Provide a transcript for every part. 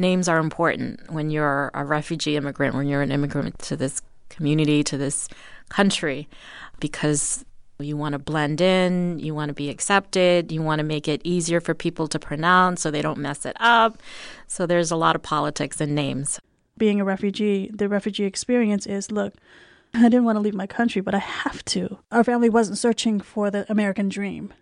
names are important when you're a refugee immigrant, when you're an immigrant to this community, to this country, because you want to blend in, you want to be accepted, you want to make it easier for people to pronounce so they don't mess it up. So there's a lot of politics in names. Being a refugee, the refugee experience is look, I didn't want to leave my country, but I have to. Our family wasn't searching for the American dream.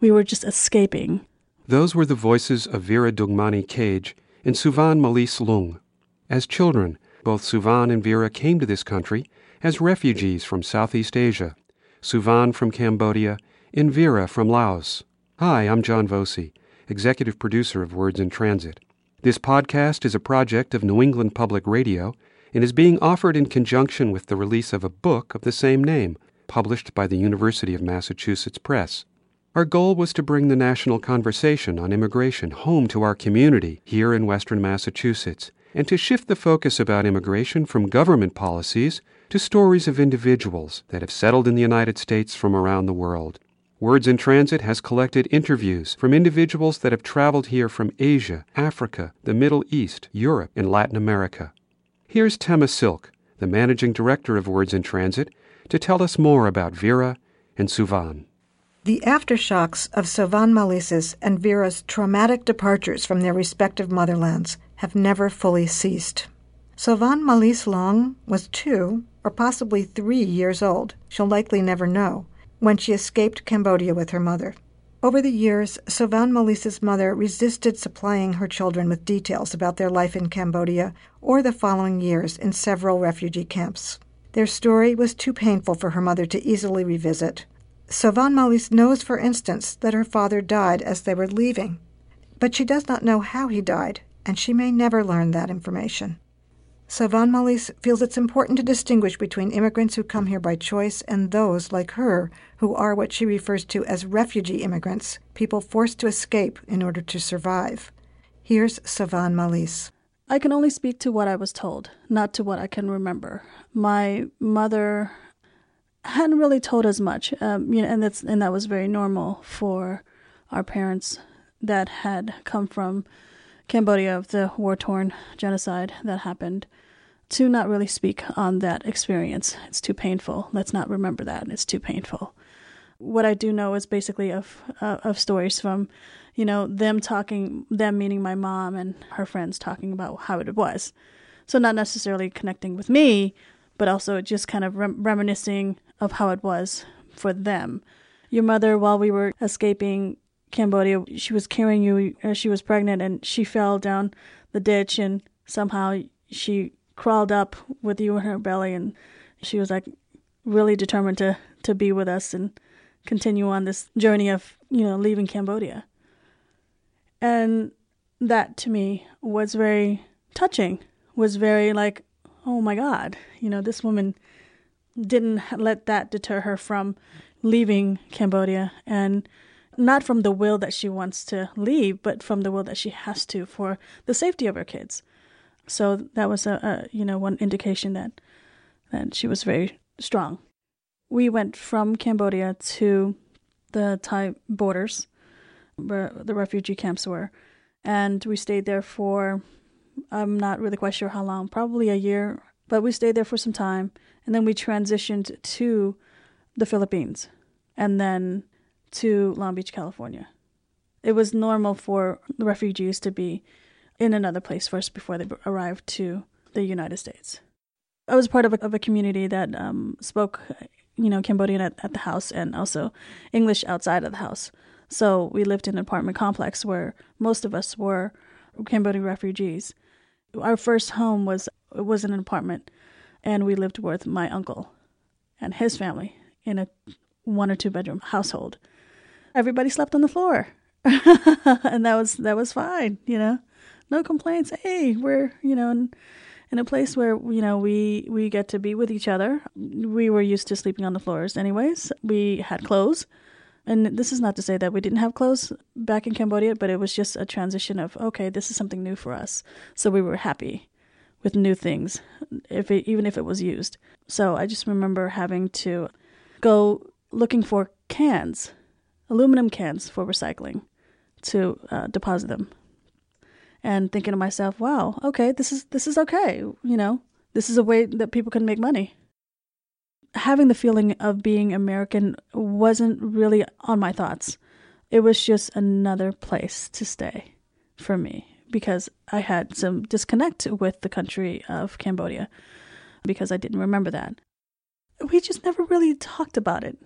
We were just escaping. Those were the voices of Vira Douangmany Cage and Sovann-Malis Loeung. As children, both Sovann and Vira came to this country as refugees from Southeast Asia. Sovann from Cambodia and Vira from Laos. Hi, I'm John Voci, executive producer of Words in Transit. This podcast is a project of New England Public Radio and is being offered in conjunction with the release of a book of the same name, published by the University of Massachusetts Press. Our goal was to bring the national conversation on immigration home to our community here in Western Massachusetts and to shift the focus about immigration from government policies to stories of individuals that have settled in the United States from around the world. Words in Transit has collected interviews from individuals that have traveled here from Asia, Africa, the Middle East, Europe, and Latin America. Here's Tema Silk, the managing director of Words in Transit, to tell us more about Vira and Sovann. The aftershocks of Sovann-Malis's and Vira's traumatic departures from their respective motherlands have never fully ceased. Sovann-Malis Loeung was two or possibly three years old, she'll likely never know, when she escaped Cambodia with her mother. Over the years, Sovann-Malis's mother resisted supplying her children with details about their life in Cambodia or the following years in several refugee camps. Their story was too painful for her mother to easily revisit. Sovann-Malis knows, for instance, that her father died as they were leaving, but she does not know how he died, and she may never learn that information. Sovann-Malis feels it's important to distinguish between immigrants who come here by choice and those, like her, who are what she refers to as refugee immigrants, people forced to escape in order to survive. Here's Sovann-Malis. I can only speak to what I was told, not to what I can remember. My mother hadn't really told us much, um, you know, and that's and that was very normal for our parents that had come from Cambodia of the war torn genocide that happened to not really speak on that experience. It's too painful. Let's not remember that. It's too painful. What I do know is basically of uh, of stories from, you know, them talking, them meaning my mom and her friends talking about how it was. So not necessarily connecting with me, but also just kind of rem- reminiscing of how it was for them. Your mother, while we were escaping Cambodia, she was carrying you as she was pregnant, and she fell down the ditch, and somehow she crawled up with you in her belly, and she was like really determined to to be with us and continue on this journey of you know leaving Cambodia. And that to me was very touching. Was very like, oh my God, you know, this woman didn't let that deter her from leaving Cambodia and not from the will that she wants to leave, but from the will that she has to for the safety of her kids. So that was a, a you know one indication that that she was very strong. We went from Cambodia to the Thai borders, where the refugee camps were, and we stayed there for I'm not really quite sure how long, probably a year, but we stayed there for some time and then we transitioned to the Philippines and then to Long Beach, California. It was normal for refugees to be in another place first before they arrived to the United States. I was part of a, of a community that um, spoke, you know, Cambodian at, at the house and also English outside of the house. So we lived in an apartment complex where most of us were Cambodian refugees. Our first home was was an apartment and we lived with my uncle and his family in a one or two bedroom household. Everybody slept on the floor. and that was that was fine, you know. No complaints. Hey, we're, you know, in, in a place where, you know, we we get to be with each other. We were used to sleeping on the floors anyways. We had clothes. And this is not to say that we didn't have clothes back in Cambodia, but it was just a transition of okay, this is something new for us. So we were happy with new things, if it, even if it was used. So I just remember having to go looking for cans, aluminum cans for recycling, to uh, deposit them. and thinking to myself, wow, okay, this is this is okay, you know, this is a way that people can make money. Having the feeling of being American wasn't really on my thoughts. It was just another place to stay for me because I had some disconnect with the country of Cambodia because I didn't remember that. We just never really talked about it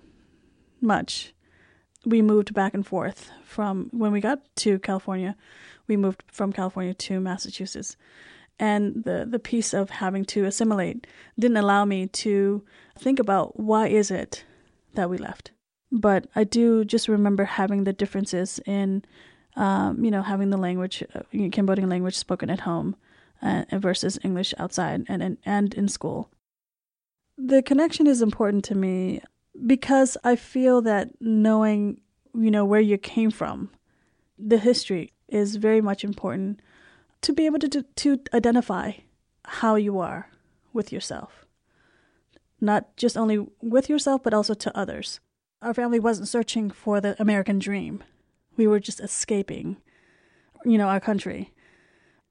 much. We moved back and forth from when we got to California, we moved from California to Massachusetts and the the piece of having to assimilate didn't allow me to think about why is it that we left but i do just remember having the differences in um, you know having the language uh, cambodian language spoken at home uh, versus english outside and, and and in school the connection is important to me because i feel that knowing you know where you came from the history is very much important to be able to, to, to identify how you are with yourself. Not just only with yourself, but also to others. Our family wasn't searching for the American dream. We were just escaping, you know, our country.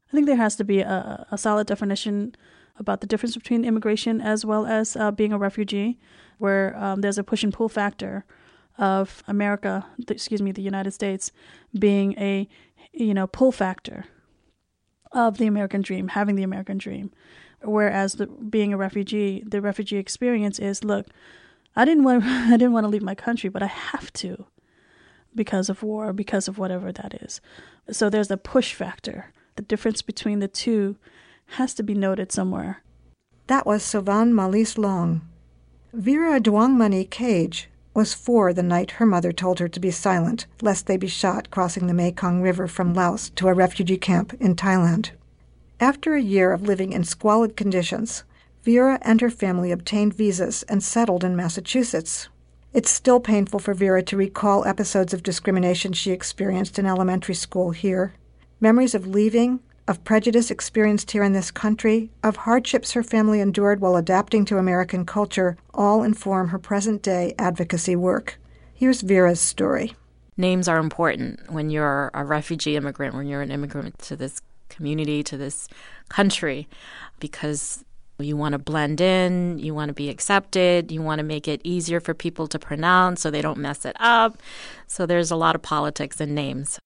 I think there has to be a, a solid definition about the difference between immigration as well as uh, being a refugee, where um, there's a push and pull factor of America, excuse me, the United States, being a you know pull factor of the American dream, having the American dream. Whereas the, being a refugee, the refugee experience is, look, I didn't want I didn't want to leave my country, but I have to because of war, because of whatever that is. So there's a push factor. The difference between the two has to be noted somewhere. That was Sovan Malis Long. Vira Douangmany Cage was four the night her mother told her to be silent, lest they be shot crossing the Mekong River from Laos to a refugee camp in Thailand. After a year of living in squalid conditions, Vira and her family obtained visas and settled in Massachusetts. It's still painful for Vira to recall episodes of discrimination she experienced in elementary school here. Memories of leaving, of prejudice experienced here in this country, of hardships her family endured while adapting to American culture, all inform her present day advocacy work. Here's Vira's story. Names are important when you're a refugee immigrant, when you're an immigrant to this community, to this country, because you want to blend in, you want to be accepted, you want to make it easier for people to pronounce so they don't mess it up. So there's a lot of politics in names.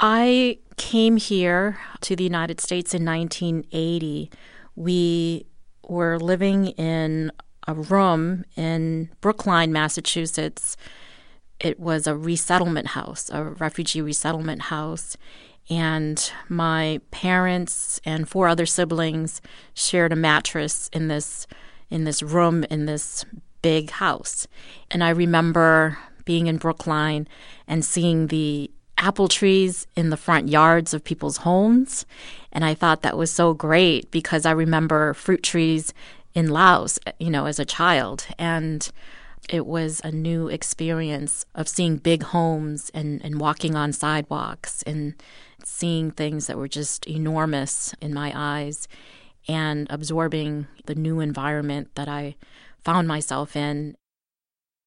I came here to the United States in 1980. We were living in a room in Brookline, Massachusetts. It was a resettlement house, a refugee resettlement house. And my parents and four other siblings shared a mattress in this in this room in this big house. And I remember being in Brookline and seeing the apple trees in the front yards of people's homes. And I thought that was so great because I remember fruit trees in Laos, you know, as a child. And it was a new experience of seeing big homes and, and walking on sidewalks and seeing things that were just enormous in my eyes and absorbing the new environment that I found myself in.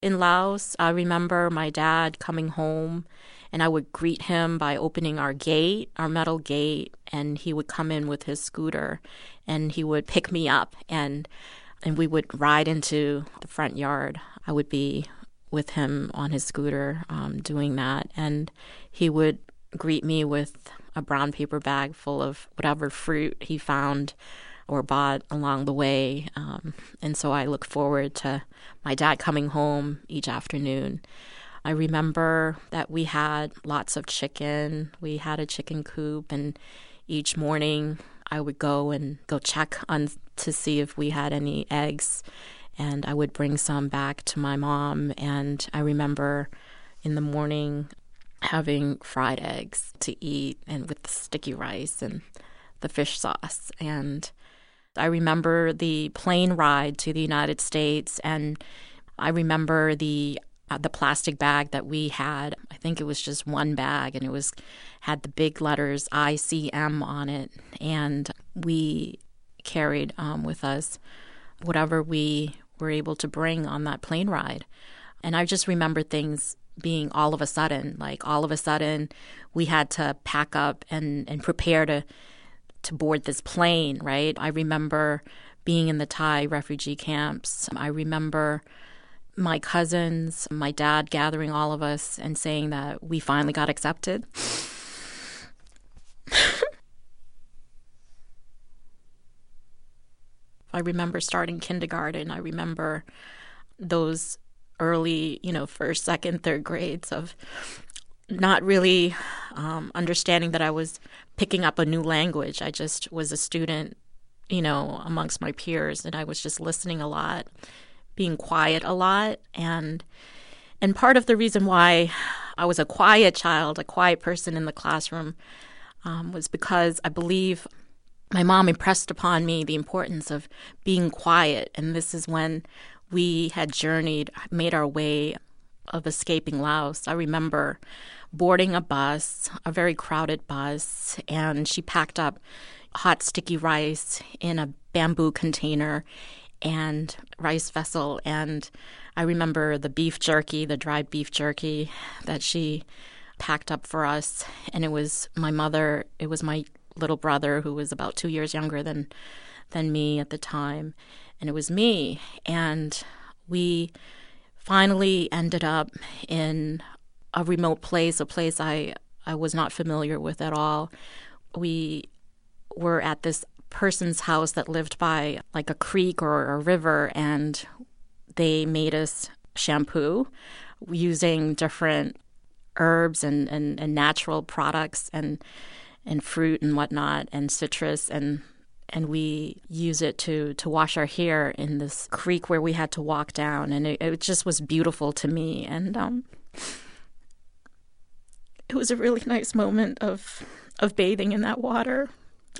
In Laos, I remember my dad coming home and I would greet him by opening our gate, our metal gate, and he would come in with his scooter and he would pick me up and and we would ride into the front yard. I would be with him on his scooter um, doing that, and he would greet me with a brown paper bag full of whatever fruit he found or bought along the way. Um, and so I look forward to my dad coming home each afternoon I remember that we had lots of chicken. We had a chicken coop, and each morning I would go and go check on to see if we had any eggs, and I would bring some back to my mom. And I remember in the morning having fried eggs to eat, and with the sticky rice and the fish sauce. And I remember the plane ride to the United States, and I remember the uh, the plastic bag that we had. I think it was just one bag, and it was had the big letters ICM on it, and we carried um, with us whatever we were able to bring on that plane ride. And I just remember things being all of a sudden. Like all of a sudden, we had to pack up and, and prepare to to board this plane. Right. I remember being in the Thai refugee camps. I remember my cousins, my dad gathering all of us and saying that we finally got accepted. I remember starting kindergarten. I remember those early, you know, first, second, third grades of not really um, understanding that I was picking up a new language. I just was a student, you know, amongst my peers, and I was just listening a lot, being quiet a lot, and and part of the reason why I was a quiet child, a quiet person in the classroom, um, was because I believe my mom impressed upon me the importance of being quiet, and this is when we had journeyed, made our way of escaping Laos. I remember boarding a bus, a very crowded bus, and she packed up hot sticky rice in a bamboo container and rice vessel. And I remember the beef jerky, the dried beef jerky that she packed up for us. And it was my mother, it was my little brother who was about 2 years younger than than me at the time and it was me and we finally ended up in a remote place, a place I I was not familiar with at all. We were at this person's house that lived by like a creek or a river, and they made us shampoo using different herbs and, and, and natural products and and fruit and whatnot and citrus and and we use it to to wash our hair in this creek where we had to walk down and it, it just was beautiful to me and um, it was a really nice moment of of bathing in that water.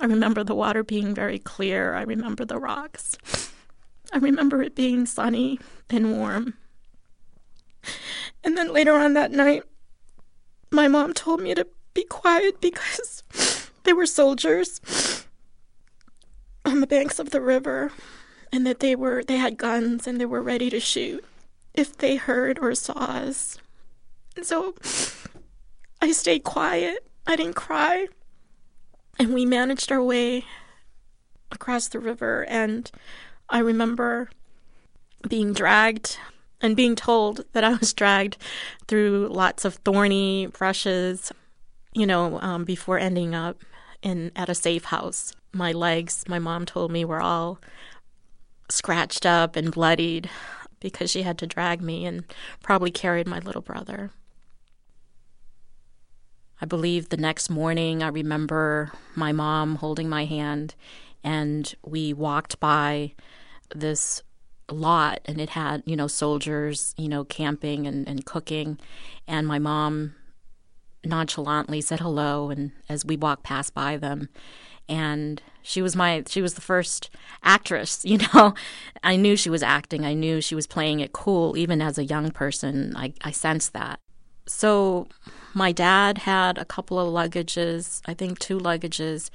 I remember the water being very clear. I remember the rocks. I remember it being sunny and warm. And then later on that night, my mom told me to be quiet because they were soldiers the banks of the river and that they were they had guns and they were ready to shoot if they heard or saw us. And so I stayed quiet. I didn't cry. And we managed our way across the river. And I remember being dragged and being told that I was dragged through lots of thorny brushes, you know, um, before ending up in at a safe house. My legs, my mom told me, were all scratched up and bloodied because she had to drag me and probably carried my little brother. I believe the next morning, I remember my mom holding my hand, and we walked by this lot, and it had, you know, soldiers, you know, camping and, and cooking. And my mom nonchalantly said hello, and as we walked past by them, and she was my she was the first actress you know i knew she was acting i knew she was playing it cool even as a young person i, I sensed that so my dad had a couple of luggages, I think two luggages.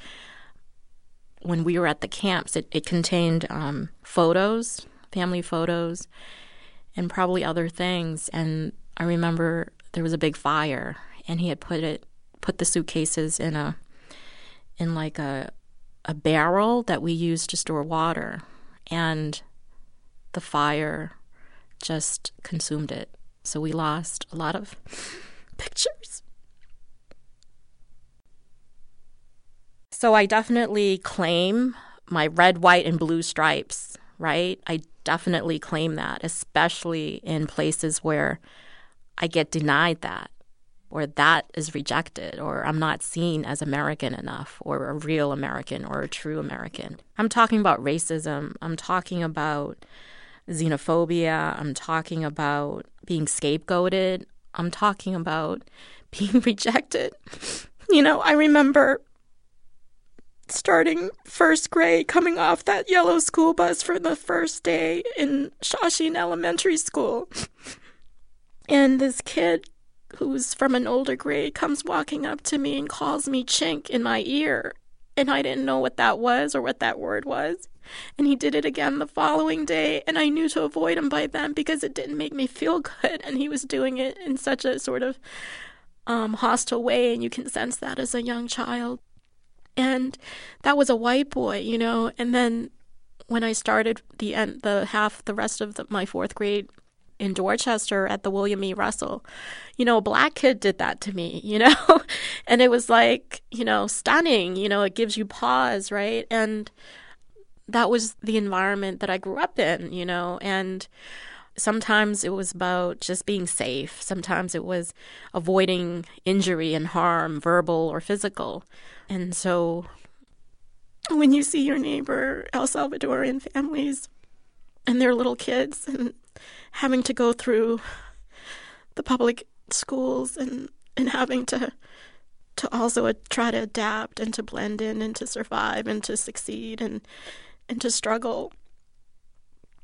When we were at the camps, it, it contained um, photos, family photos, and probably other things. And I remember there was a big fire, and he had put it put the suitcases in a in like a a barrel that we use to store water, and the fire just consumed it. So we lost a lot of pictures. So I definitely claim my red, white, and blue stripes, right? I definitely claim that, especially in places where I get denied that, or that is rejected, or I'm not seen as American enough, or a real American, or a true American. I'm talking about racism. I'm talking about xenophobia. I'm talking about being scapegoated. I'm talking about being rejected. You know, I remember starting first grade, coming off that yellow school bus for the first day in Shawsheen Elementary School. And this kid who's from an older grade comes walking up to me and calls me chink in my ear. And I didn't know what that was or what that word was. And he did it again the following day. And I knew to avoid him by then because it didn't make me feel good. And he was doing it in such a sort of um, hostile way. And you can sense that as a young child. And that was a white boy, you know. And then when I started the end, the half, the rest of the, my fourth grade in Dorchester at the William E. Russell. You know, a black kid did that to me, you know? and it was like, you know, stunning, you know, it gives you pause, right? And that was the environment that I grew up in, you know, and sometimes it was about just being safe. Sometimes it was avoiding injury and harm, verbal or physical. And so when you see your neighbor El Salvadorian families and their little kids and having to go through the public schools and and having to to also try to adapt and to blend in and to survive and to succeed and and to struggle.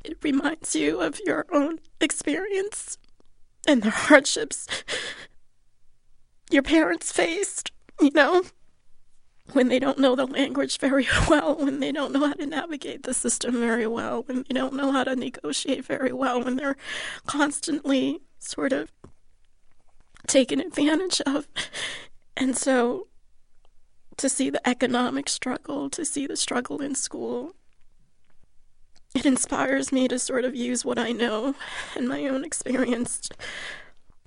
It reminds you of your own experience and the hardships your parents faced you know when they don't know the language very well, when they don't know how to navigate the system very well, when they don't know how to negotiate very well, when they're constantly sort of taken advantage of. And so to see the economic struggle, to see the struggle in school, it inspires me to sort of use what I know and my own experience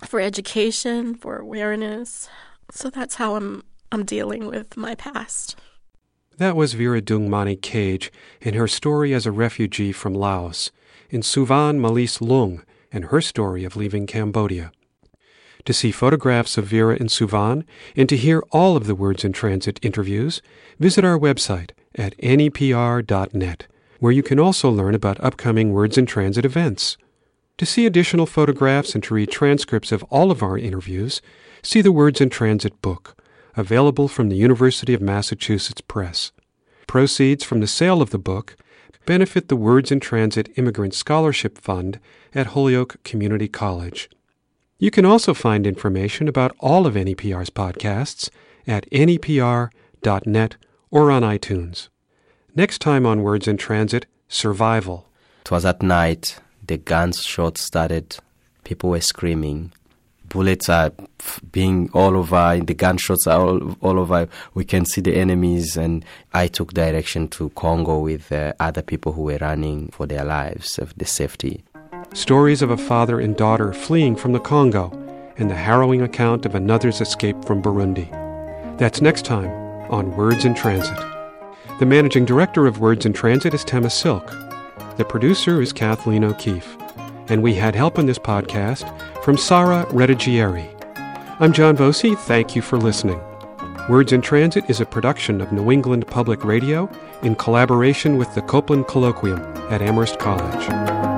for education, for awareness. So that's how I'm I'm dealing with my past. That was Vira Douangmany Cage in her story as a refugee from Laos, in Sovann-Malis Loeung and her story of leaving Cambodia. To see photographs of Vira in Sovann and to hear all of the Words in Transit interviews, visit our website at nepr.net, where you can also learn about upcoming Words in Transit events. To see additional photographs and to read transcripts of all of our interviews, see the Words in Transit book available from the University of Massachusetts Press. Proceeds from the sale of the book benefit the Words in Transit Immigrant Scholarship Fund at Holyoke Community College. You can also find information about all of NEPR's podcasts at nepr.net or on iTunes. Next time on Words in Transit, survival. Twas at night, the guns shot started, people were screaming bullets are being all over, the gunshots are all, all over. We can see the enemies, and I took direction to Congo with uh, other people who were running for their lives, of the safety. Stories of a father and daughter fleeing from the Congo, and the harrowing account of another's escape from Burundi. That's next time on Words in Transit. The managing director of Words in Transit is Tema Silk. The producer is Kathleen O'Keefe and we had help in this podcast from Sara Redigieri. I'm John Voci. Thank you for listening. Words in Transit is a production of New England Public Radio in collaboration with the Copeland Colloquium at Amherst College.